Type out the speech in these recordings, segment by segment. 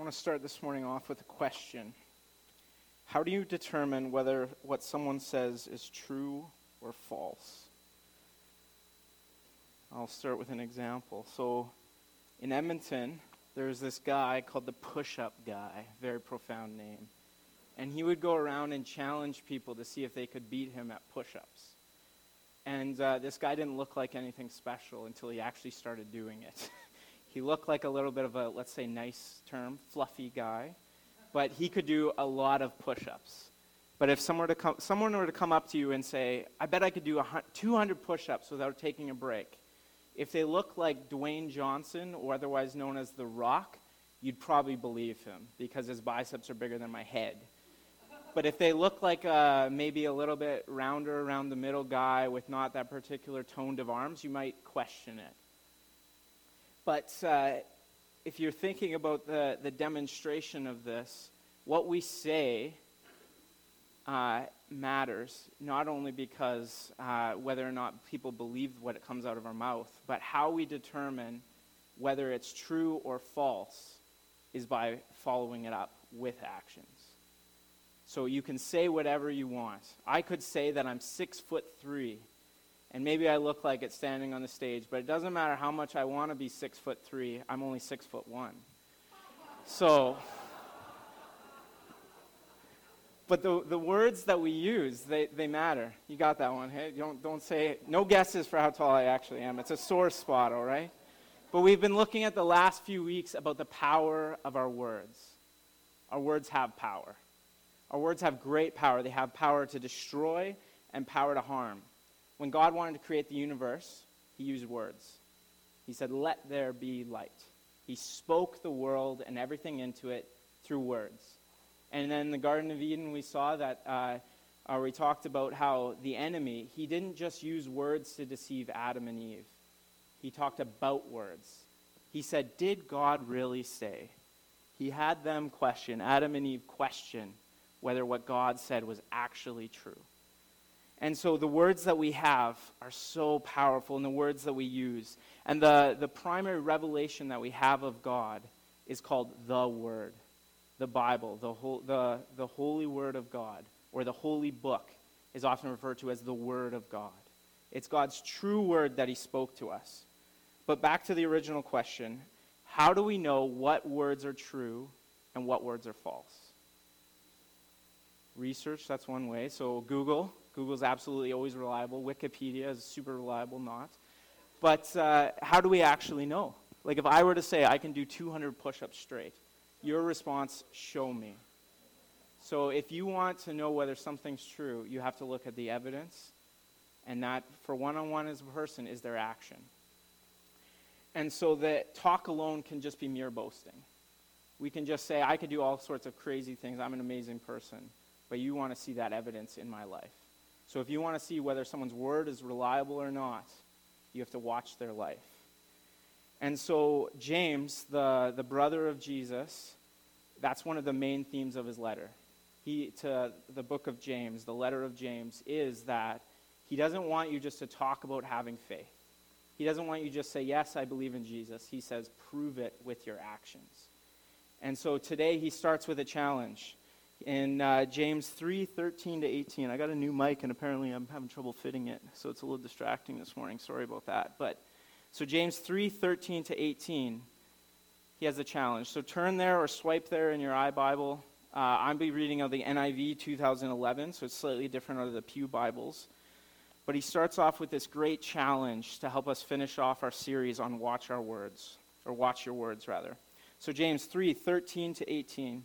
I want to start this morning off with a question. How do you determine whether what someone says is true or false? I'll start with an example. So, in Edmonton, there's this guy called the Push Up Guy, very profound name. And he would go around and challenge people to see if they could beat him at push ups. And uh, this guy didn't look like anything special until he actually started doing it. he looked like a little bit of a, let's say, nice term, fluffy guy, but he could do a lot of push ups. But if someone were, to come, someone were to come up to you and say, I bet I could do 200 push ups without taking a break, if they look like Dwayne Johnson, or otherwise known as The Rock, you'd probably believe him because his biceps are bigger than my head. But if they look like uh, maybe a little bit rounder around the middle guy with not that particular toned of arms, you might question it. But uh, if you're thinking about the, the demonstration of this, what we say uh, matters, not only because uh, whether or not people believe what comes out of our mouth, but how we determine whether it's true or false is by following it up with actions. So you can say whatever you want. I could say that I'm six foot three, and maybe I look like it standing on the stage, but it doesn't matter how much I want to be six foot three, I'm only six foot one. So, but the, the words that we use, they, they matter. You got that one, hey? Don't, don't say, no guesses for how tall I actually am. It's a sore spot, all right? But we've been looking at the last few weeks about the power of our words. Our words have power. Our words have great power. They have power to destroy and power to harm. When God wanted to create the universe, he used words. He said, Let there be light. He spoke the world and everything into it through words. And then in the Garden of Eden, we saw that, uh, uh, we talked about how the enemy, he didn't just use words to deceive Adam and Eve, he talked about words. He said, Did God really say? He had them question, Adam and Eve question whether what God said was actually true. And so the words that we have are so powerful, and the words that we use. And the, the primary revelation that we have of God is called the Word, the Bible, the, whole, the, the Holy Word of God, or the Holy Book is often referred to as the Word of God. It's God's true word that He spoke to us. But back to the original question how do we know what words are true and what words are false? research, that's one way. So Google, Google's absolutely always reliable. Wikipedia is super reliable, not. But uh, how do we actually know? Like if I were to say I can do 200 push-ups straight, your response, show me. So if you want to know whether something's true, you have to look at the evidence, and that for one-on-one as a person is their action. And so that talk alone can just be mere boasting. We can just say, I could do all sorts of crazy things. I'm an amazing person but you want to see that evidence in my life. So if you want to see whether someone's word is reliable or not, you have to watch their life. And so, James, the, the brother of Jesus, that's one of the main themes of his letter. He, to the book of James, the letter of James, is that he doesn't want you just to talk about having faith. He doesn't want you just say, Yes, I believe in Jesus. He says, Prove it with your actions. And so today he starts with a challenge in uh, James 3 13 to 18. I got a new mic, and apparently I'm having trouble fitting it, so it's a little distracting this morning. Sorry about that. But so, James 3 13 to 18, he has a challenge. So, turn there or swipe there in your iBible. Uh, I'll be reading of the NIV 2011, so it's slightly different out of the Pew Bibles. But he starts off with this great challenge to help us finish off our series on Watch Our Words, or Watch Your Words, rather. So, James 3 13 to 18.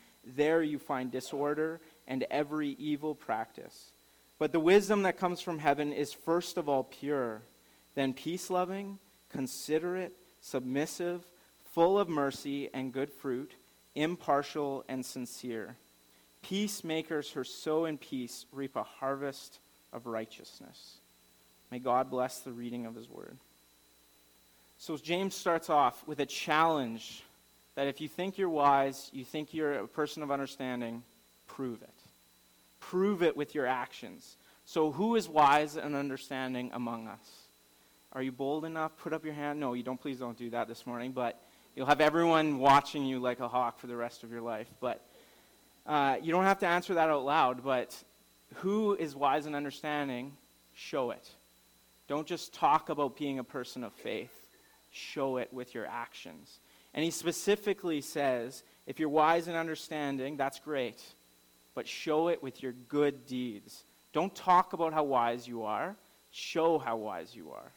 there you find disorder and every evil practice. But the wisdom that comes from heaven is first of all pure, then peace loving, considerate, submissive, full of mercy and good fruit, impartial and sincere. Peacemakers who sow in peace reap a harvest of righteousness. May God bless the reading of his word. So James starts off with a challenge that if you think you're wise, you think you're a person of understanding, prove it. Prove it with your actions. So, who is wise and understanding among us? Are you bold enough? Put up your hand. No, you don't. Please don't do that this morning. But you'll have everyone watching you like a hawk for the rest of your life. But uh, you don't have to answer that out loud. But who is wise and understanding? Show it. Don't just talk about being a person of faith. Show it with your actions. And he specifically says, if you're wise and understanding, that's great, but show it with your good deeds. Don't talk about how wise you are, show how wise you are.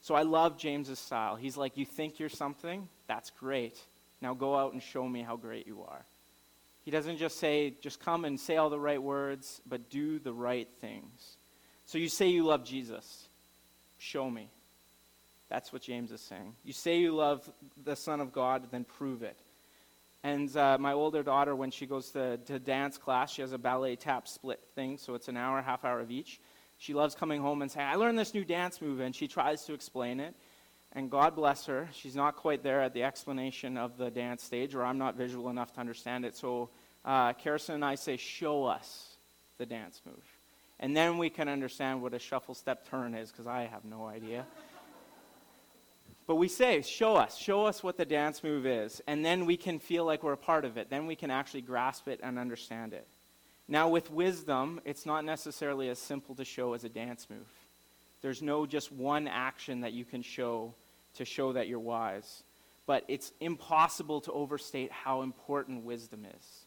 So I love James's style. He's like, You think you're something? That's great. Now go out and show me how great you are. He doesn't just say, just come and say all the right words, but do the right things. So you say you love Jesus. Show me. That's what James is saying. You say you love the Son of God, then prove it. And uh, my older daughter, when she goes to, to dance class, she has a ballet tap split thing, so it's an hour, half hour of each. She loves coming home and saying, I learned this new dance move, and she tries to explain it. And God bless her, she's not quite there at the explanation of the dance stage, or I'm not visual enough to understand it. So uh, and I say, Show us the dance move. And then we can understand what a shuffle step turn is, because I have no idea. But we say, show us, show us what the dance move is, and then we can feel like we're a part of it. Then we can actually grasp it and understand it. Now, with wisdom, it's not necessarily as simple to show as a dance move. There's no just one action that you can show to show that you're wise. But it's impossible to overstate how important wisdom is.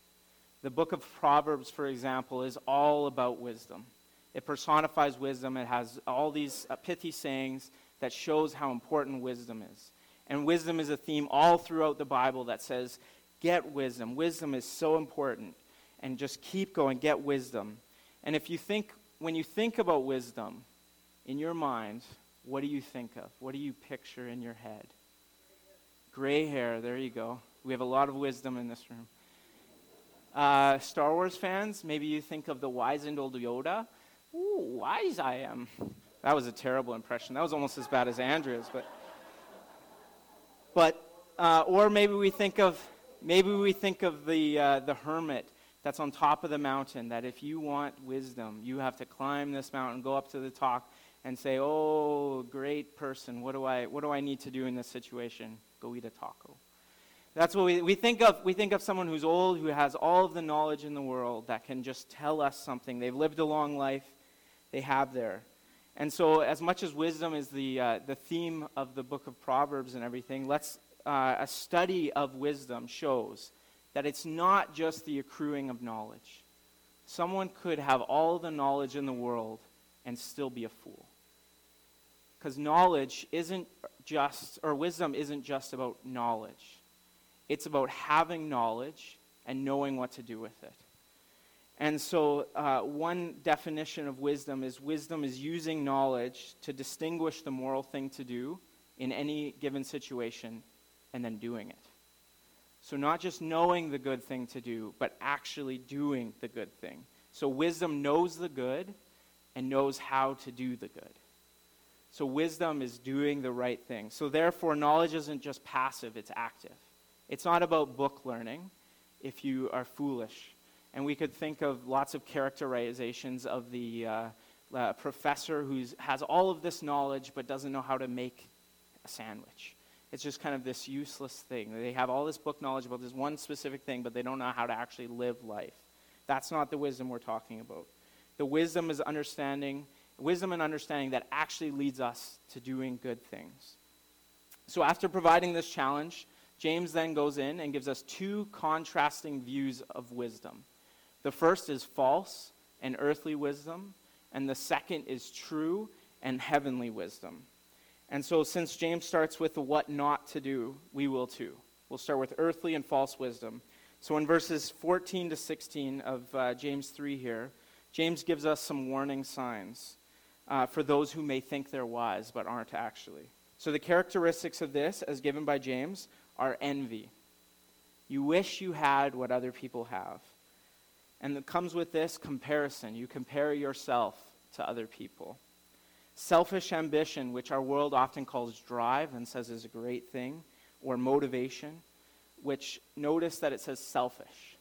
The book of Proverbs, for example, is all about wisdom. It personifies wisdom. It has all these uh, pithy sayings that shows how important wisdom is. And wisdom is a theme all throughout the Bible that says, get wisdom. Wisdom is so important. And just keep going, get wisdom. And if you think, when you think about wisdom in your mind, what do you think of? What do you picture in your head? Gray hair, there you go. We have a lot of wisdom in this room. Uh, Star Wars fans, maybe you think of the wizened old Yoda. Ooh, wise I am. That was a terrible impression. That was almost as bad as Andrea's, but. But, uh, or maybe we think of, maybe we think of the, uh, the hermit that's on top of the mountain, that if you want wisdom, you have to climb this mountain, go up to the top, and say, oh, great person, what do I, what do I need to do in this situation? Go eat a taco. That's what we, we think of. We think of someone who's old, who has all of the knowledge in the world, that can just tell us something. They've lived a long life, they have there. And so, as much as wisdom is the, uh, the theme of the book of Proverbs and everything, let's, uh, a study of wisdom shows that it's not just the accruing of knowledge. Someone could have all the knowledge in the world and still be a fool. Because knowledge isn't just, or wisdom isn't just about knowledge, it's about having knowledge and knowing what to do with it. And so, uh, one definition of wisdom is wisdom is using knowledge to distinguish the moral thing to do in any given situation and then doing it. So, not just knowing the good thing to do, but actually doing the good thing. So, wisdom knows the good and knows how to do the good. So, wisdom is doing the right thing. So, therefore, knowledge isn't just passive, it's active. It's not about book learning if you are foolish and we could think of lots of characterizations of the uh, uh, professor who has all of this knowledge but doesn't know how to make a sandwich. It's just kind of this useless thing. They have all this book knowledge about this one specific thing, but they don't know how to actually live life. That's not the wisdom we're talking about. The wisdom is understanding, wisdom and understanding that actually leads us to doing good things. So after providing this challenge, James then goes in and gives us two contrasting views of wisdom. The first is false and earthly wisdom, and the second is true and heavenly wisdom. And so, since James starts with the what not to do, we will too. We'll start with earthly and false wisdom. So, in verses 14 to 16 of uh, James 3 here, James gives us some warning signs uh, for those who may think they're wise but aren't actually. So, the characteristics of this, as given by James, are envy. You wish you had what other people have. And it comes with this comparison. You compare yourself to other people. Selfish ambition, which our world often calls drive and says is a great thing, or motivation, which notice that it says selfish.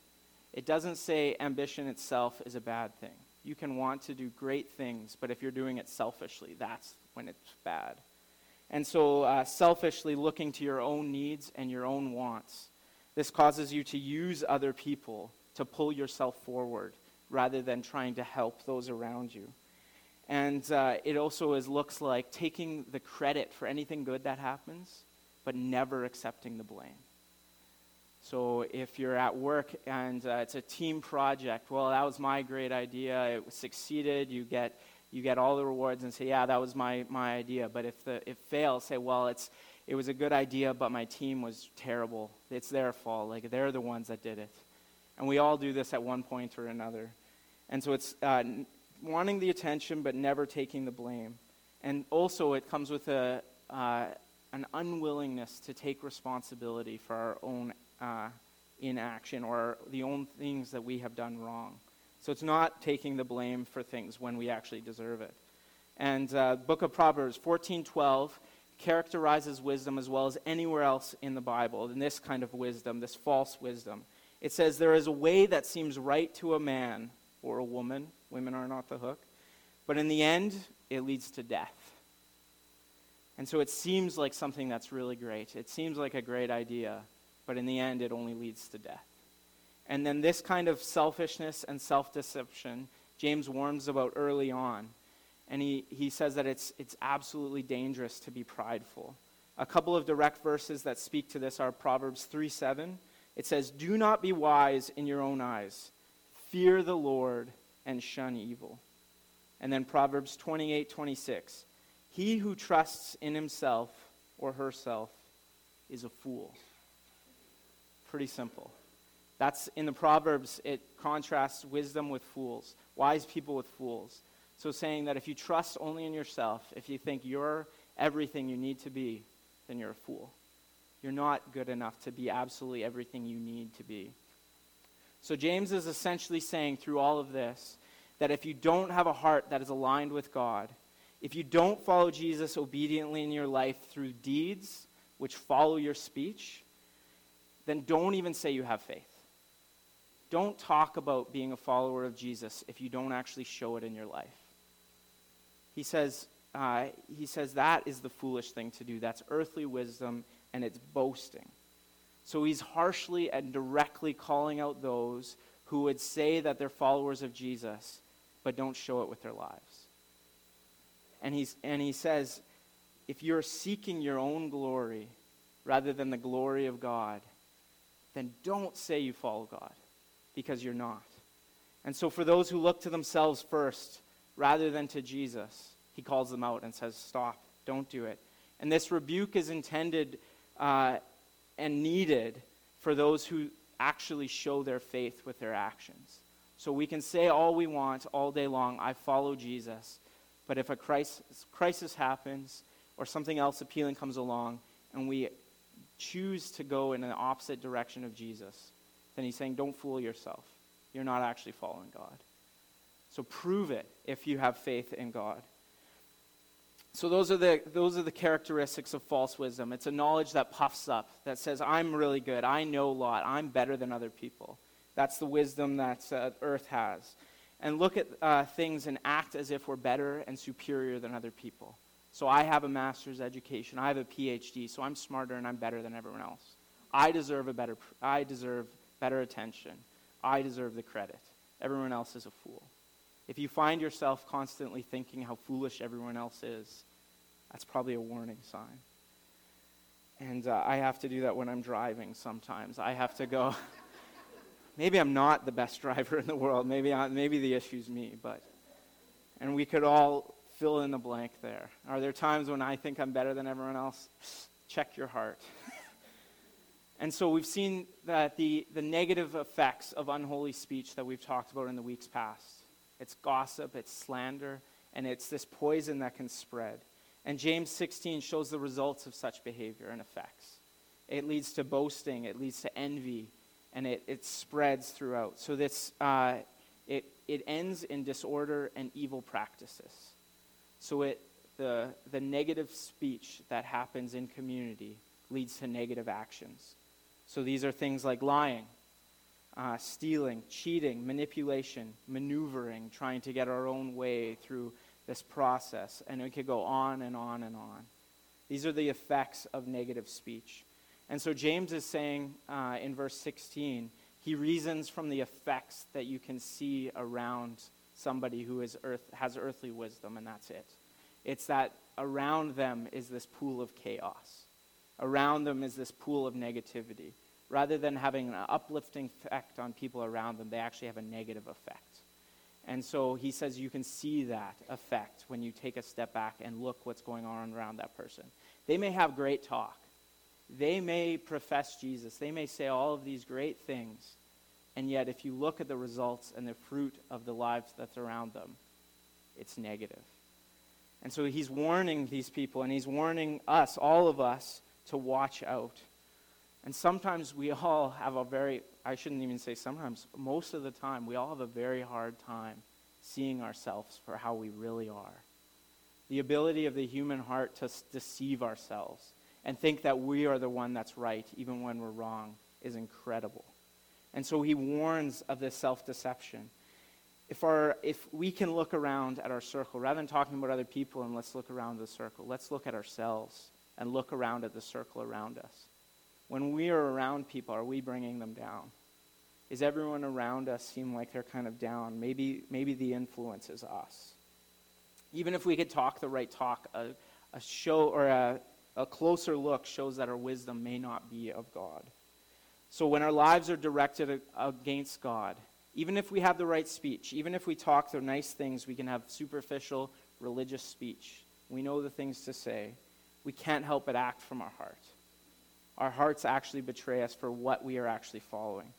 It doesn't say ambition itself is a bad thing. You can want to do great things, but if you're doing it selfishly, that's when it's bad. And so, uh, selfishly looking to your own needs and your own wants, this causes you to use other people to pull yourself forward rather than trying to help those around you. And uh, it also is, looks like taking the credit for anything good that happens, but never accepting the blame. So if you're at work and uh, it's a team project, well, that was my great idea. It succeeded. You get you get all the rewards and say, yeah, that was my, my idea. But if the, it fails, say, well, it's, it was a good idea, but my team was terrible. It's their fault. Like, they're the ones that did it. And we all do this at one point or another. And so it's uh, wanting the attention, but never taking the blame. And also, it comes with a, uh, an unwillingness to take responsibility for our own uh, inaction or the own things that we have done wrong. So it's not taking the blame for things when we actually deserve it. And uh, Book of Proverbs 14:12 characterizes wisdom as well as anywhere else in the Bible. And this kind of wisdom, this false wisdom, it says there is a way that seems right to a man or a woman. Women are not the hook, but in the end, it leads to death. And so it seems like something that's really great. It seems like a great idea, but in the end, it only leads to death. And then this kind of selfishness and self deception, James warns about early on. And he, he says that it's, it's absolutely dangerous to be prideful. A couple of direct verses that speak to this are Proverbs 3 7. It says, Do not be wise in your own eyes, fear the Lord and shun evil. And then Proverbs 28 26. He who trusts in himself or herself is a fool. Pretty simple. That's in the Proverbs, it contrasts wisdom with fools, wise people with fools. So, saying that if you trust only in yourself, if you think you're everything you need to be, then you're a fool. You're not good enough to be absolutely everything you need to be. So, James is essentially saying through all of this that if you don't have a heart that is aligned with God, if you don't follow Jesus obediently in your life through deeds which follow your speech, then don't even say you have faith. Don't talk about being a follower of Jesus if you don't actually show it in your life. He says, uh, he says that is the foolish thing to do. That's earthly wisdom and it's boasting. So he's harshly and directly calling out those who would say that they're followers of Jesus, but don't show it with their lives. And, he's, and he says, if you're seeking your own glory rather than the glory of God, then don't say you follow God because you're not. And so, for those who look to themselves first rather than to Jesus, he calls them out and says, Stop, don't do it. And this rebuke is intended uh, and needed for those who actually show their faith with their actions. So we can say all we want all day long, I follow Jesus. But if a crisis, crisis happens or something else appealing comes along and we choose to go in the opposite direction of Jesus, then he's saying, don't fool yourself. You're not actually following God. So prove it if you have faith in God. So those are the those are the characteristics of false wisdom. It's a knowledge that puffs up, that says I'm really good, I know a lot, I'm better than other people. That's the wisdom that uh, Earth has. And look at uh, things and act as if we're better and superior than other people. So I have a master's education, I have a PhD, so I'm smarter and I'm better than everyone else. I deserve a better. I deserve better attention. I deserve the credit. Everyone else is a fool. If you find yourself constantly thinking how foolish everyone else is, that's probably a warning sign. And uh, I have to do that when I'm driving sometimes. I have to go, maybe I'm not the best driver in the world. Maybe, I, maybe the issue's me, but. And we could all fill in the blank there. Are there times when I think I'm better than everyone else? Check your heart. And so we've seen that the, the negative effects of unholy speech that we've talked about in the weeks past. It's gossip, it's slander, and it's this poison that can spread. And James 16 shows the results of such behavior and effects. It leads to boasting, it leads to envy, and it, it spreads throughout. So this, uh, it, it ends in disorder and evil practices. So it, the, the negative speech that happens in community leads to negative actions. So these are things like lying, uh, stealing, cheating, manipulation, maneuvering, trying to get our own way through this process. And it could go on and on and on. These are the effects of negative speech. And so James is saying uh, in verse 16, he reasons from the effects that you can see around somebody who is earth, has earthly wisdom, and that's it. It's that around them is this pool of chaos. Around them is this pool of negativity. Rather than having an uplifting effect on people around them, they actually have a negative effect. And so he says you can see that effect when you take a step back and look what's going on around that person. They may have great talk. They may profess Jesus. They may say all of these great things. And yet, if you look at the results and the fruit of the lives that's around them, it's negative. And so he's warning these people, and he's warning us, all of us, to watch out. And sometimes we all have a very, I shouldn't even say sometimes, most of the time, we all have a very hard time seeing ourselves for how we really are. The ability of the human heart to deceive ourselves and think that we are the one that's right, even when we're wrong, is incredible. And so he warns of this self deception. If, our, if we can look around at our circle, rather than talking about other people and let's look around the circle, let's look at ourselves and look around at the circle around us. When we are around people, are we bringing them down? Is everyone around us seem like they're kind of down? Maybe, maybe the influence is us. Even if we could talk the right talk, a, a show or a, a closer look shows that our wisdom may not be of God. So when our lives are directed against God, even if we have the right speech, even if we talk the nice things, we can have superficial religious speech. We know the things to say we can't help but act from our heart. Our hearts actually betray us for what we are actually following.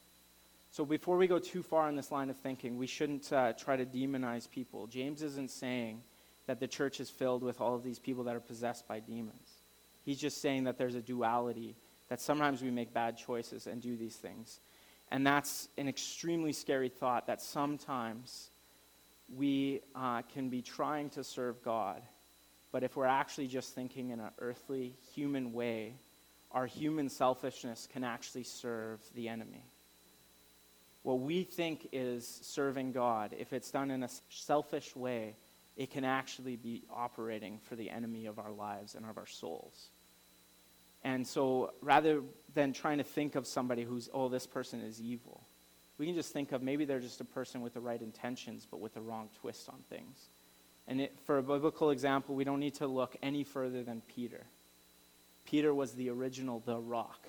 So before we go too far in this line of thinking, we shouldn't uh, try to demonize people. James isn't saying that the church is filled with all of these people that are possessed by demons. He's just saying that there's a duality, that sometimes we make bad choices and do these things. And that's an extremely scary thought that sometimes we uh, can be trying to serve God but if we're actually just thinking in an earthly, human way, our human selfishness can actually serve the enemy. What we think is serving God, if it's done in a selfish way, it can actually be operating for the enemy of our lives and of our souls. And so rather than trying to think of somebody who's, oh, this person is evil, we can just think of maybe they're just a person with the right intentions, but with the wrong twist on things. And it, for a biblical example, we don't need to look any further than Peter. Peter was the original, the rock.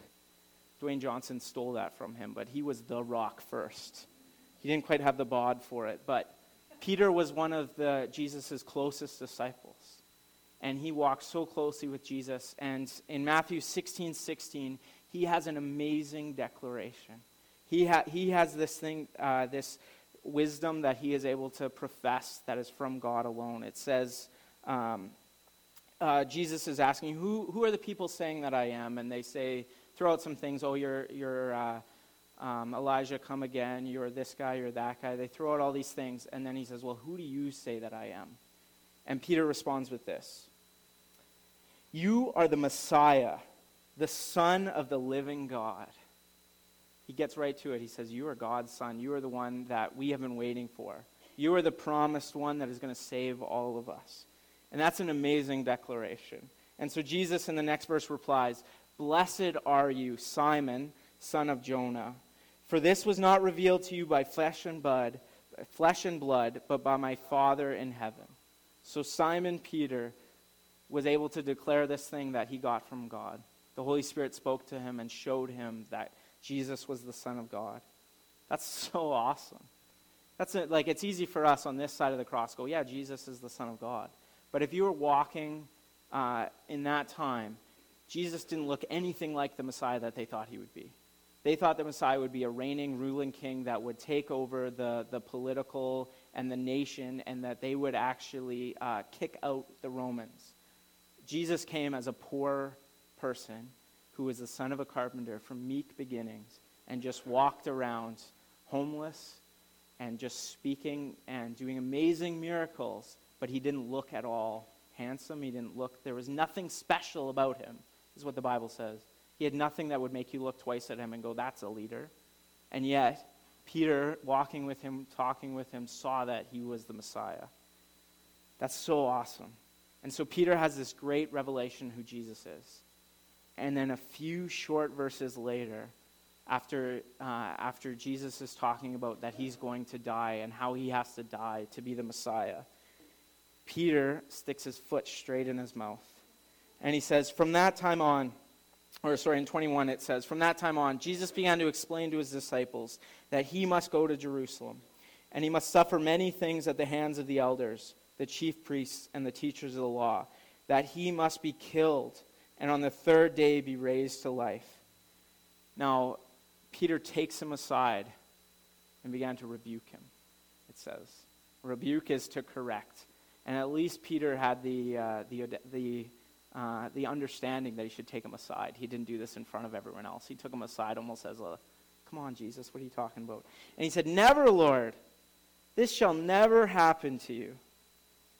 Dwayne Johnson stole that from him, but he was the rock first. He didn't quite have the bod for it, but Peter was one of Jesus' closest disciples. And he walked so closely with Jesus. And in Matthew 16, 16, he has an amazing declaration. He, ha- he has this thing, uh, this wisdom that he is able to profess that is from God alone. It says, um, uh, Jesus is asking, who, who are the people saying that I am? And they say, throw out some things. Oh, you're, you're uh, um, Elijah, come again. You're this guy, you're that guy. They throw out all these things. And then he says, Well, who do you say that I am? And Peter responds with this You are the Messiah, the Son of the living God he gets right to it. He says, You are God's son. You are the one that we have been waiting for. You are the promised one that is going to save all of us. And that's an amazing declaration. And so Jesus in the next verse replies, Blessed are you, Simon, son of Jonah, for this was not revealed to you by flesh and blood, flesh and blood, but by my Father in heaven. So Simon Peter was able to declare this thing that he got from God. The Holy Spirit spoke to him and showed him that Jesus was the Son of God. That's so awesome. That's it. Like, it's easy for us on this side of the cross go, yeah, Jesus is the Son of God. But if you were walking uh, in that time, Jesus didn't look anything like the Messiah that they thought he would be. They thought the Messiah would be a reigning, ruling king that would take over the, the political and the nation, and that they would actually uh, kick out the Romans. Jesus came as a poor person who was the son of a carpenter from meek beginnings and just walked around homeless and just speaking and doing amazing miracles, but he didn't look at all handsome. He didn't look, there was nothing special about him, is what the Bible says. He had nothing that would make you look twice at him and go, that's a leader. And yet, Peter, walking with him, talking with him, saw that he was the Messiah. That's so awesome. And so Peter has this great revelation who Jesus is. And then a few short verses later, after, uh, after Jesus is talking about that he's going to die and how he has to die to be the Messiah, Peter sticks his foot straight in his mouth. And he says, From that time on, or sorry, in 21 it says, From that time on, Jesus began to explain to his disciples that he must go to Jerusalem, and he must suffer many things at the hands of the elders, the chief priests, and the teachers of the law, that he must be killed, and on the third day be raised to life. Now, Peter takes him aside and began to rebuke him, it says. Rebuke is to correct. And at least Peter had the, uh, the, the uh, the understanding that he should take him aside. He didn't do this in front of everyone else. He took him aside almost as a, come on, Jesus, what are you talking about? And he said, Never, Lord, this shall never happen to you.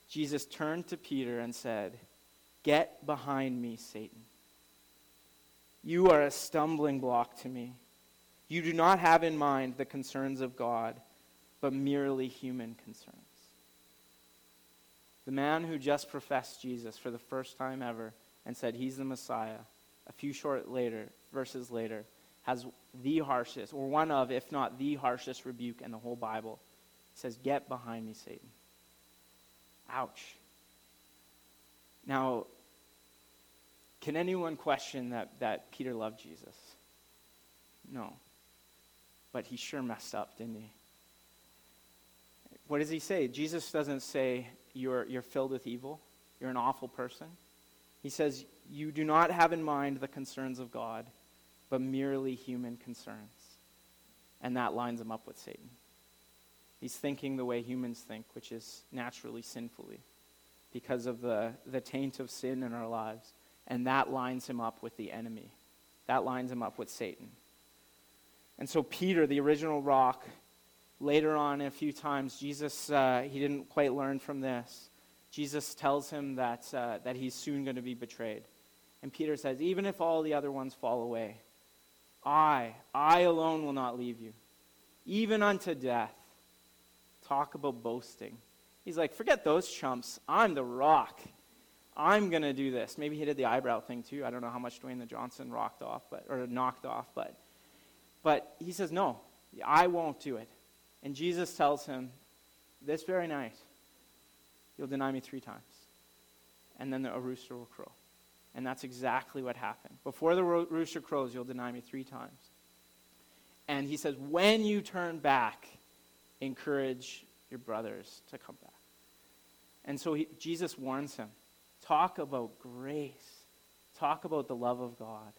Jesus turned to Peter and said, Get behind me, Satan. You are a stumbling block to me. You do not have in mind the concerns of God, but merely human concerns. The man who just professed Jesus for the first time ever and said he's the Messiah, a few short later, verses later, has the harshest, or one of, if not the harshest rebuke in the whole Bible. He says, Get behind me, Satan. Ouch. Now, can anyone question that, that Peter loved Jesus? No. But he sure messed up, didn't he? What does he say? Jesus doesn't say, you're, you're filled with evil, you're an awful person. He says, You do not have in mind the concerns of God, but merely human concerns. And that lines him up with Satan. He's thinking the way humans think, which is naturally sinfully, because of the, the taint of sin in our lives. And that lines him up with the enemy. That lines him up with Satan. And so, Peter, the original rock, later on a few times, Jesus, uh, he didn't quite learn from this. Jesus tells him that, uh, that he's soon going to be betrayed. And Peter says, Even if all the other ones fall away, I, I alone will not leave you, even unto death. Talk about boasting. He's like, Forget those chumps. I'm the rock. I'm going to do this. Maybe he did the eyebrow thing too. I don't know how much Dwayne the Johnson rocked off, but, or knocked off, but, but he says, No, I won't do it. And Jesus tells him, This very night, you'll deny me three times. And then the, rooster will crow. And that's exactly what happened. Before the ro- rooster crows, you'll deny me three times. And he says, When you turn back, encourage your brothers to come back. And so he, Jesus warns him talk about grace, talk about the love of God.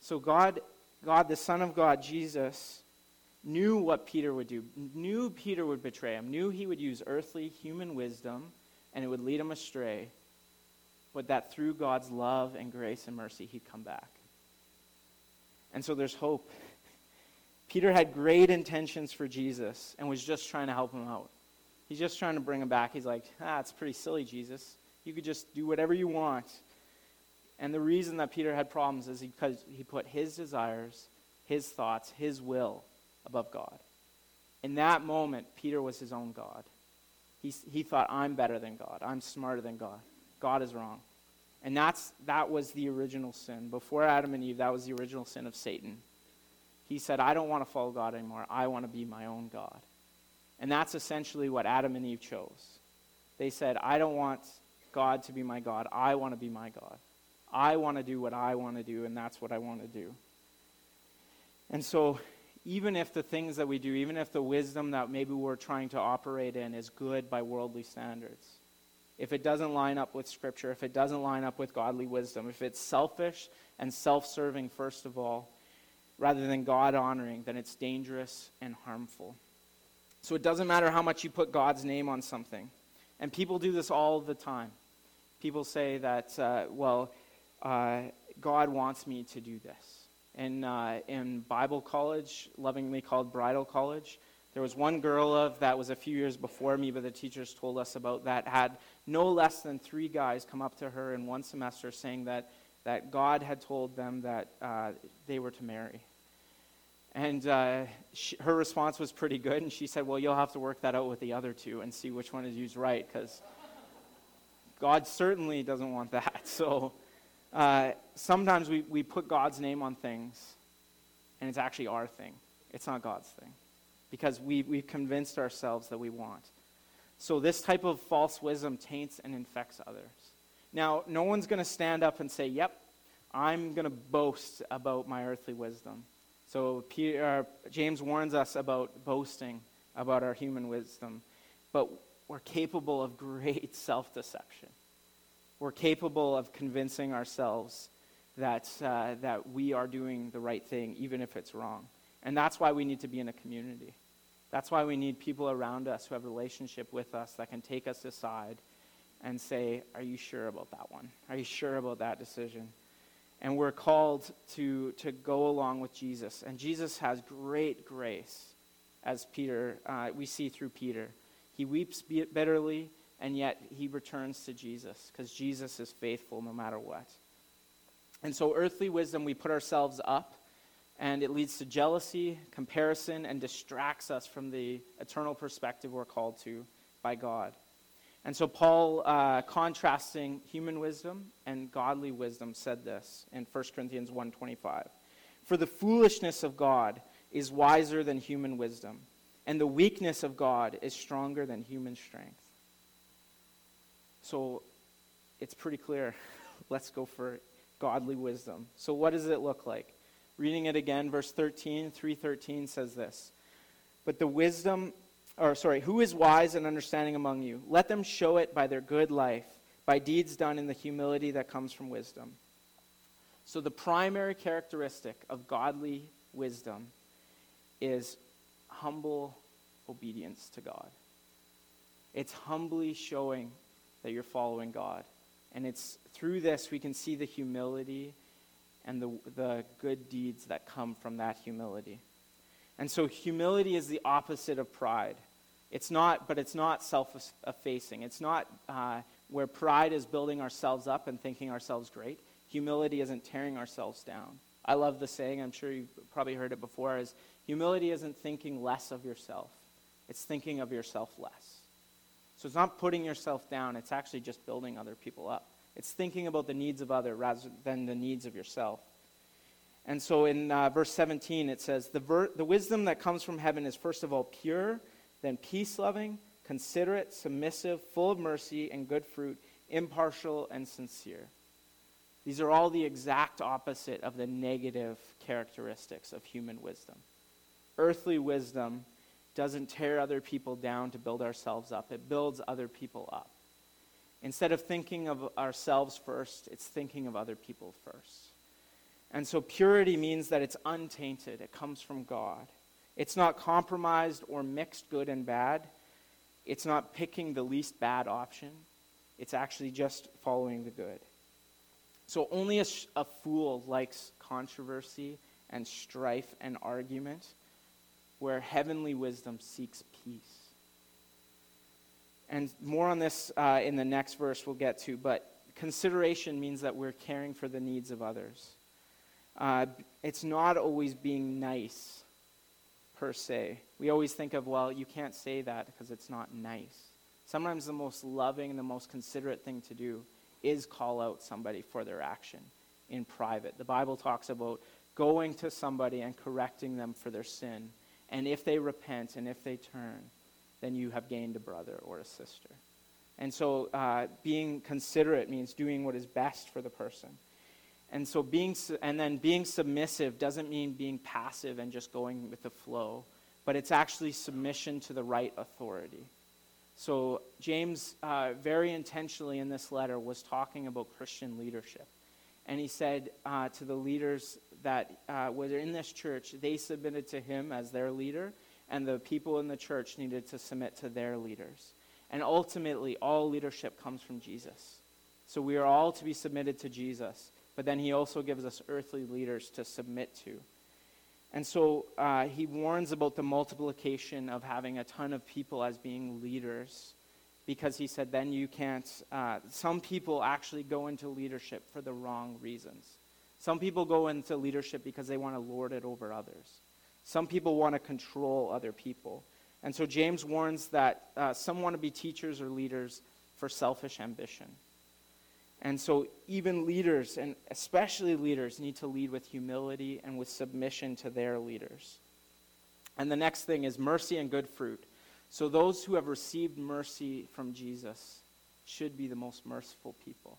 So, God, God, the Son of God, Jesus, knew what Peter would do, knew Peter would betray him, knew he would use earthly human wisdom and it would lead him astray, but that through God's love and grace and mercy, he'd come back. And so there's hope. Peter had great intentions for Jesus and was just trying to help him out. He's just trying to bring him back. He's like, ah, it's pretty silly, Jesus. You could just do whatever you want. And the reason that Peter had problems is because he put his desires, his thoughts, his will above God. In that moment, Peter was his own God. He, he thought, I'm better than God. I'm smarter than God. God is wrong. And that's, that was the original sin. Before Adam and Eve, that was the original sin of Satan. He said, I don't want to follow God anymore. I want to be my own God. And that's essentially what Adam and Eve chose. They said, I don't want God to be my God. I want to be my God. I want to do what I want to do, and that's what I want to do. And so even if the things that we do, even if the wisdom that maybe we're trying to operate in is good by worldly standards, if it doesn't line up with Scripture, if it doesn't line up with godly wisdom, if it's selfish and self serving, first of all, rather than God honoring, then it's dangerous and harmful. So it doesn't matter how much you put God's name on something. And people do this all the time. People say that, uh, well, uh, God wants me to do this. In, uh, in Bible college, lovingly called Bridal College. There was one girl of that was a few years before me, but the teachers told us about that, had no less than three guys come up to her in one semester saying that, that God had told them that uh, they were to marry. And uh, she, her response was pretty good, and she said, Well, you'll have to work that out with the other two and see which one is used right, because God certainly doesn't want that. So uh, sometimes we, we put God's name on things, and it's actually our thing. It's not God's thing, because we, we've convinced ourselves that we want. So this type of false wisdom taints and infects others. Now, no one's going to stand up and say, Yep, I'm going to boast about my earthly wisdom. So Peter, uh, James warns us about boasting about our human wisdom, but we're capable of great self deception. We're capable of convincing ourselves that, uh, that we are doing the right thing, even if it's wrong. And that's why we need to be in a community. That's why we need people around us who have a relationship with us that can take us aside and say, Are you sure about that one? Are you sure about that decision? and we're called to, to go along with Jesus. And Jesus has great grace, as Peter, uh, we see through Peter. He weeps bitterly, and yet he returns to Jesus because Jesus is faithful no matter what. And so, earthly wisdom, we put ourselves up, and it leads to jealousy, comparison, and distracts us from the eternal perspective we're called to by God. And so Paul, uh, contrasting human wisdom and godly wisdom, said this in 1 Corinthians 1.25. For the foolishness of God is wiser than human wisdom, and the weakness of God is stronger than human strength. So it's pretty clear. Let's go for godly wisdom. So what does it look like? Reading it again, verse 13, 313 says this. But the wisdom or sorry, who is wise and understanding among you? Let them show it by their good life, by deeds done in the humility that comes from wisdom. So, the primary characteristic of godly wisdom is humble obedience to God. It's humbly showing that you're following God. And it's through this we can see the humility and the, the good deeds that come from that humility. And so humility is the opposite of pride. It's not, but it's not self-effacing. It's not uh, where pride is building ourselves up and thinking ourselves great. Humility isn't tearing ourselves down. I love the saying, I'm sure you've probably heard it before, is humility isn't thinking less of yourself. It's thinking of yourself less. So it's not putting yourself down, it's actually just building other people up. It's thinking about the needs of others rather than the needs of yourself. And so in uh, verse 17, it says, the, ver- the wisdom that comes from heaven is first of all pure, then peace loving, considerate, submissive, full of mercy and good fruit, impartial and sincere. These are all the exact opposite of the negative characteristics of human wisdom. Earthly wisdom doesn't tear other people down to build ourselves up, it builds other people up. Instead of thinking of ourselves first, it's thinking of other people first. And so purity means that it's untainted, it comes from God. It's not compromised or mixed good and bad. It's not picking the least bad option. It's actually just following the good. So only a, a fool likes controversy and strife and argument, where heavenly wisdom seeks peace. And more on this uh, in the next verse we'll get to, but consideration means that we're caring for the needs of others. Uh, it's not always being nice, per se. We always think of, well, you can't say that because it's not nice. Sometimes the most loving, the most considerate thing to do is call out somebody for their action in private. The Bible talks about going to somebody and correcting them for their sin. And if they repent and if they turn, then you have gained a brother or a sister. And so uh, being considerate means doing what is best for the person. And so being and then being submissive doesn't mean being passive and just going with the flow, but it's actually submission to the right authority. So James uh, very intentionally in this letter was talking about Christian leadership. And he said uh, to the leaders that uh, were in this church, they submitted to him as their leader, and the people in the church needed to submit to their leaders. And ultimately, all leadership comes from Jesus. So we are all to be submitted to Jesus but then he also gives us earthly leaders to submit to. And so uh, he warns about the multiplication of having a ton of people as being leaders because he said then you can't. Uh, some people actually go into leadership for the wrong reasons. Some people go into leadership because they want to lord it over others. Some people want to control other people. And so James warns that uh, some want to be teachers or leaders for selfish ambition. And so, even leaders, and especially leaders, need to lead with humility and with submission to their leaders. And the next thing is mercy and good fruit. So, those who have received mercy from Jesus should be the most merciful people.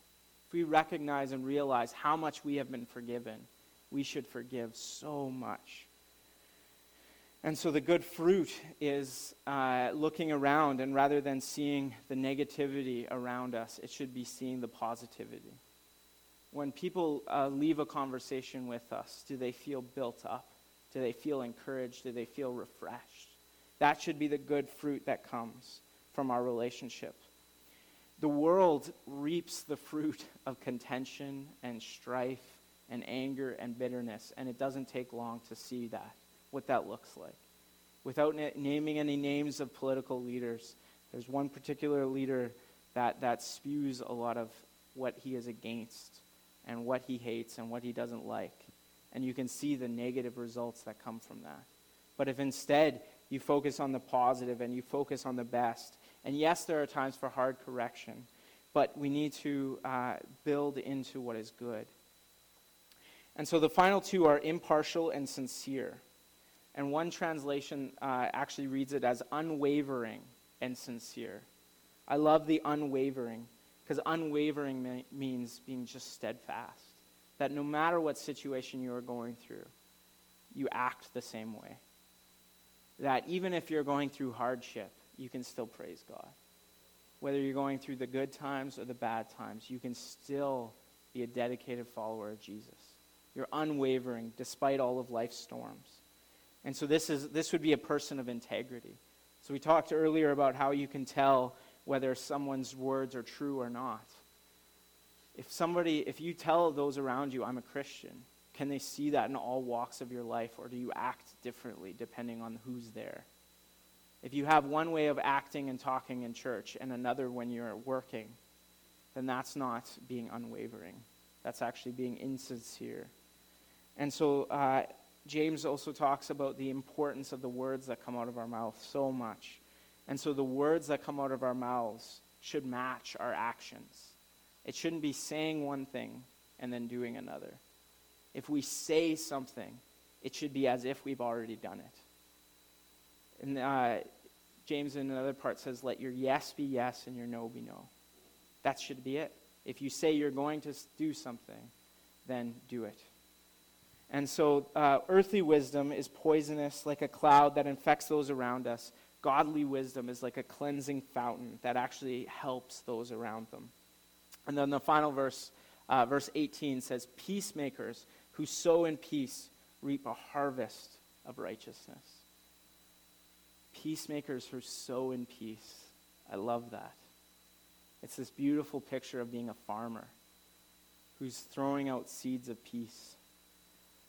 If we recognize and realize how much we have been forgiven, we should forgive so much. And so the good fruit is uh, looking around, and rather than seeing the negativity around us, it should be seeing the positivity. When people uh, leave a conversation with us, do they feel built up? Do they feel encouraged? Do they feel refreshed? That should be the good fruit that comes from our relationship. The world reaps the fruit of contention and strife and anger and bitterness, and it doesn't take long to see that what that looks like. Without na- naming any names of political leaders, there's one particular leader that, that spews a lot of what he is against and what he hates and what he doesn't like. And you can see the negative results that come from that. But if instead you focus on the positive and you focus on the best, and yes, there are times for hard correction, but we need to uh, build into what is good. And so the final two are impartial and sincere. And one translation uh, actually reads it as unwavering and sincere. I love the unwavering because unwavering means being just steadfast. That no matter what situation you are going through, you act the same way. That even if you're going through hardship, you can still praise God. Whether you're going through the good times or the bad times, you can still be a dedicated follower of Jesus. You're unwavering despite all of life's storms. And so this, is, this would be a person of integrity. So we talked earlier about how you can tell whether someone's words are true or not. If somebody, if you tell those around you, I'm a Christian, can they see that in all walks of your life, or do you act differently depending on who's there? If you have one way of acting and talking in church and another when you're working, then that's not being unwavering. That's actually being insincere. And so, uh, James also talks about the importance of the words that come out of our mouth so much. And so the words that come out of our mouths should match our actions. It shouldn't be saying one thing and then doing another. If we say something, it should be as if we've already done it. And uh, James in another part says, Let your yes be yes and your no be no. That should be it. If you say you're going to do something, then do it. And so, uh, earthly wisdom is poisonous like a cloud that infects those around us. Godly wisdom is like a cleansing fountain that actually helps those around them. And then the final verse, uh, verse 18, says, Peacemakers who sow in peace reap a harvest of righteousness. Peacemakers who sow in peace. I love that. It's this beautiful picture of being a farmer who's throwing out seeds of peace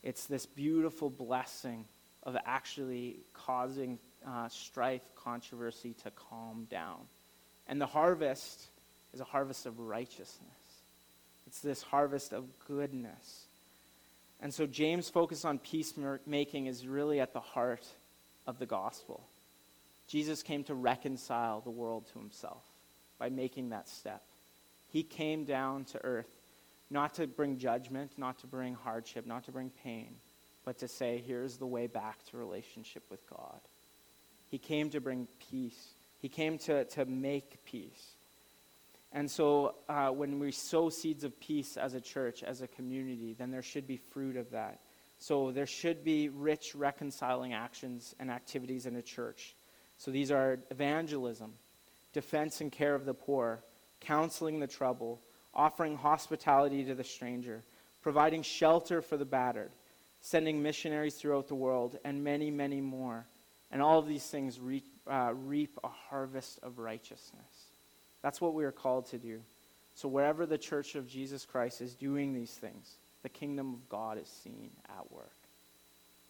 it's this beautiful blessing of actually causing uh, strife, controversy to calm down. And the harvest is a harvest of righteousness, it's this harvest of goodness. And so James' focus on peacemaking is really at the heart of the gospel. Jesus came to reconcile the world to himself by making that step. He came down to earth not to bring judgment, not to bring hardship, not to bring pain, but to say, here's the way back to relationship with God. He came to bring peace, He came to, to make peace. And so uh, when we sow seeds of peace as a church, as a community, then there should be fruit of that. So there should be rich reconciling actions and activities in a church. So these are evangelism, defense and care of the poor, counseling the trouble, offering hospitality to the stranger, providing shelter for the battered, sending missionaries throughout the world, and many, many more. And all of these things reap, uh, reap a harvest of righteousness. That's what we are called to do. So, wherever the church of Jesus Christ is doing these things, the kingdom of God is seen at work.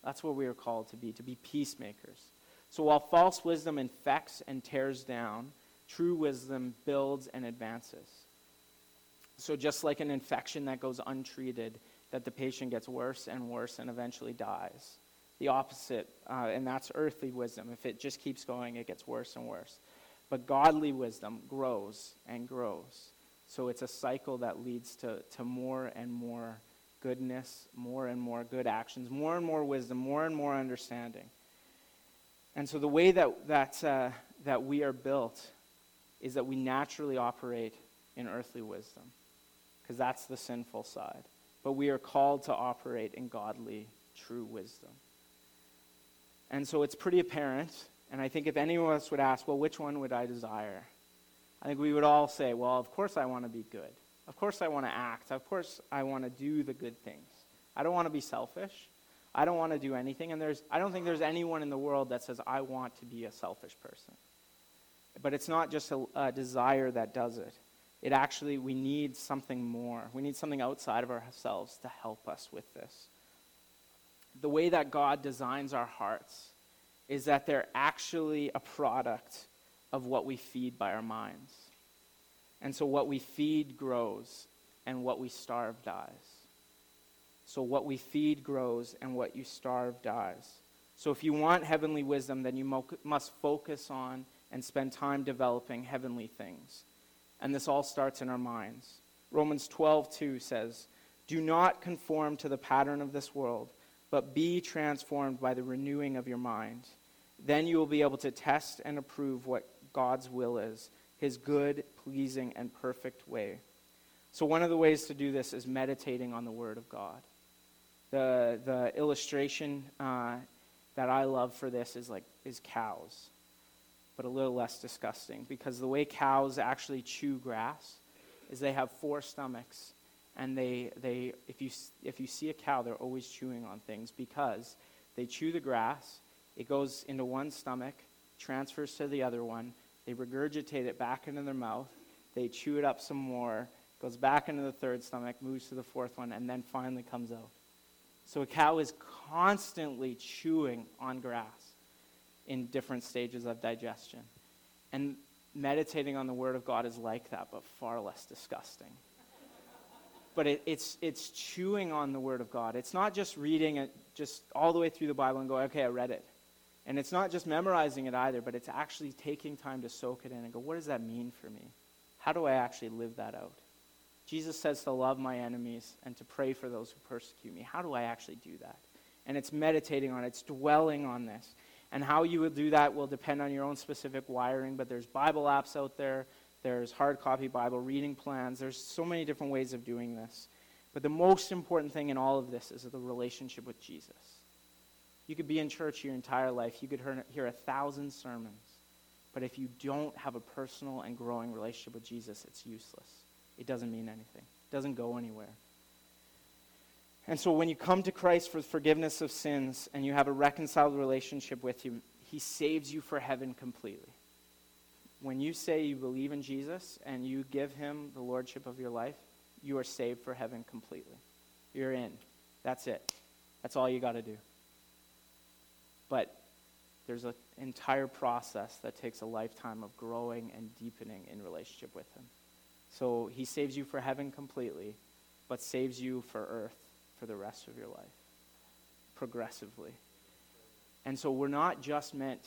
That's what we are called to be, to be peacemakers. So while false wisdom infects and tears down, true wisdom builds and advances. So just like an infection that goes untreated, that the patient gets worse and worse and eventually dies. The opposite, uh, and that's earthly wisdom. If it just keeps going, it gets worse and worse. But godly wisdom grows and grows. So it's a cycle that leads to, to more and more goodness, more and more good actions, more and more wisdom, more and more understanding. And so the way that, that, uh, that we are built is that we naturally operate in earthly wisdom, because that's the sinful side. But we are called to operate in godly, true wisdom. And so it's pretty apparent, and I think if any of us would ask, well, which one would I desire? I think we would all say, well, of course I want to be good. Of course, I want to act. Of course, I want to do the good things. I don't want to be selfish. I don't want to do anything. And there's, I don't think there's anyone in the world that says, I want to be a selfish person. But it's not just a, a desire that does it. It actually, we need something more. We need something outside of ourselves to help us with this. The way that God designs our hearts is that they're actually a product of what we feed by our minds. And so what we feed grows, and what we starve dies. So what we feed grows, and what you starve dies. So if you want heavenly wisdom, then you mo- must focus on and spend time developing heavenly things. And this all starts in our minds. Romans 12:2 says, "Do not conform to the pattern of this world, but be transformed by the renewing of your mind. Then you will be able to test and approve what God's will is, his good, pleasing, and perfect way. So, one of the ways to do this is meditating on the Word of God. The, the illustration uh, that I love for this is like is cows, but a little less disgusting because the way cows actually chew grass is they have four stomachs, and they, they if, you, if you see a cow, they're always chewing on things because they chew the grass, it goes into one stomach, transfers to the other one, they regurgitate it back into their mouth. They chew it up some more, goes back into the third stomach, moves to the fourth one, and then finally comes out. So a cow is constantly chewing on grass in different stages of digestion. And meditating on the Word of God is like that, but far less disgusting. but it, it's, it's chewing on the Word of God. It's not just reading it just all the way through the Bible and go, okay, I read it. And it's not just memorizing it either, but it's actually taking time to soak it in and go, what does that mean for me? How do I actually live that out? Jesus says to love my enemies and to pray for those who persecute me. How do I actually do that? And it's meditating on it, it's dwelling on this. And how you will do that will depend on your own specific wiring, but there's Bible apps out there, there's hard copy Bible reading plans, there's so many different ways of doing this. But the most important thing in all of this is the relationship with Jesus. You could be in church your entire life. You could hear, hear a thousand sermons. But if you don't have a personal and growing relationship with Jesus, it's useless. It doesn't mean anything, it doesn't go anywhere. And so when you come to Christ for forgiveness of sins and you have a reconciled relationship with Him, He saves you for heaven completely. When you say you believe in Jesus and you give Him the lordship of your life, you are saved for heaven completely. You're in. That's it. That's all you got to do. But there's an entire process that takes a lifetime of growing and deepening in relationship with Him. So He saves you for heaven completely, but saves you for earth for the rest of your life, progressively. And so we're not just meant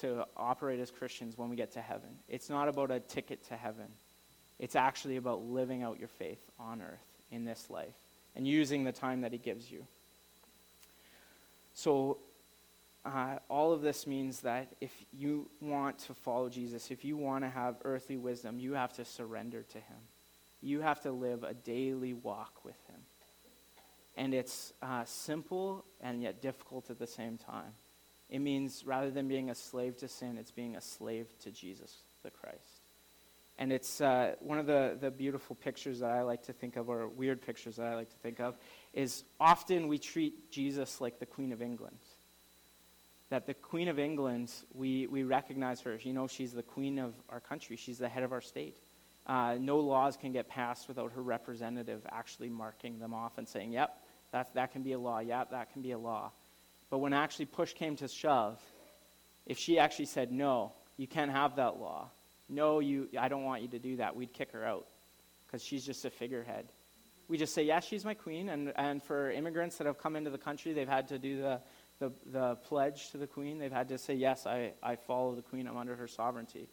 to operate as Christians when we get to heaven. It's not about a ticket to heaven. It's actually about living out your faith on earth in this life and using the time that He gives you. So uh, all of this means that if you want to follow Jesus, if you want to have earthly wisdom, you have to surrender to Him. You have to live a daily walk with Him. And it's uh, simple and yet difficult at the same time. It means rather than being a slave to sin, it's being a slave to Jesus the Christ. And it's uh, one of the, the beautiful pictures that I like to think of, or weird pictures that I like to think of, is often we treat Jesus like the Queen of England that the Queen of England, we, we recognize her. You know, she's the queen of our country, she's the head of our state. Uh, no laws can get passed without her representative actually marking them off and saying, yep, that, that can be a law. Yep, that can be a law. But when actually push came to shove, if she actually said, no, you can't have that law, no, you, I don't want you to do that, we'd kick her out because she's just a figurehead. We just say, yes, she's my queen. And, and for immigrants that have come into the country, they've had to do the, the, the pledge to the queen. They've had to say, yes, I, I follow the queen, I'm under her sovereignty.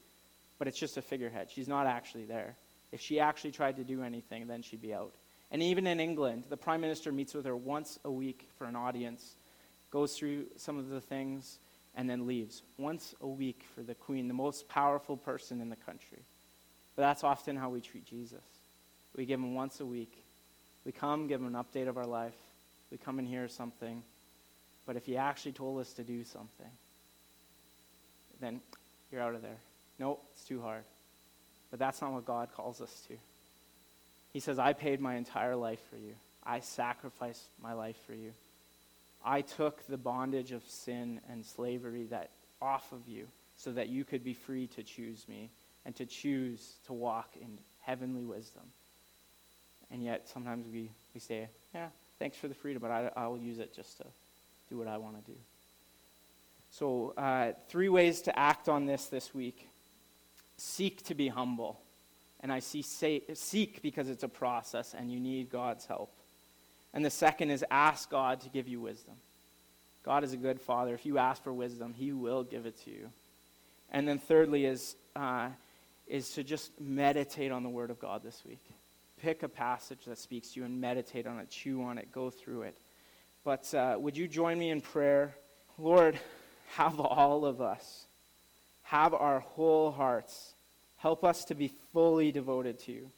But it's just a figurehead. She's not actually there. If she actually tried to do anything, then she'd be out. And even in England, the prime minister meets with her once a week for an audience, goes through some of the things, and then leaves. Once a week for the queen, the most powerful person in the country. But that's often how we treat Jesus. We give him once a week. We come, give him an update of our life. We come and hear something. But if he actually told us to do something, then you're out of there. No, it's too hard. But that's not what God calls us to. He says, I paid my entire life for you. I sacrificed my life for you. I took the bondage of sin and slavery that off of you so that you could be free to choose me and to choose to walk in heavenly wisdom. And yet sometimes we, we say, yeah, thanks for the freedom, but I, I'll use it just to do what I want to do. So, uh, three ways to act on this this week seek to be humble. And I see say, seek because it's a process and you need God's help. And the second is ask God to give you wisdom. God is a good father. If you ask for wisdom, he will give it to you. And then thirdly is, uh, is to just meditate on the word of God this week. Pick a passage that speaks to you and meditate on it, chew on it, go through it. But uh, would you join me in prayer? Lord, have all of us, have our whole hearts. Help us to be fully devoted to you.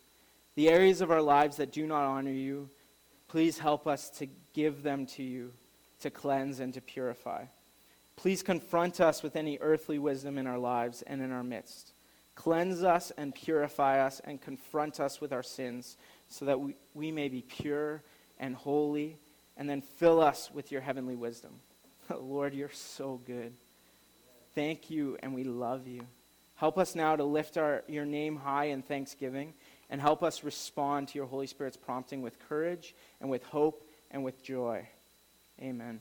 The areas of our lives that do not honor you, please help us to give them to you, to cleanse and to purify. Please confront us with any earthly wisdom in our lives and in our midst. Cleanse us and purify us and confront us with our sins so that we, we may be pure and holy, and then fill us with your heavenly wisdom. Lord, you're so good. Thank you, and we love you. Help us now to lift our, your name high in thanksgiving, and help us respond to your Holy Spirit's prompting with courage and with hope and with joy. Amen.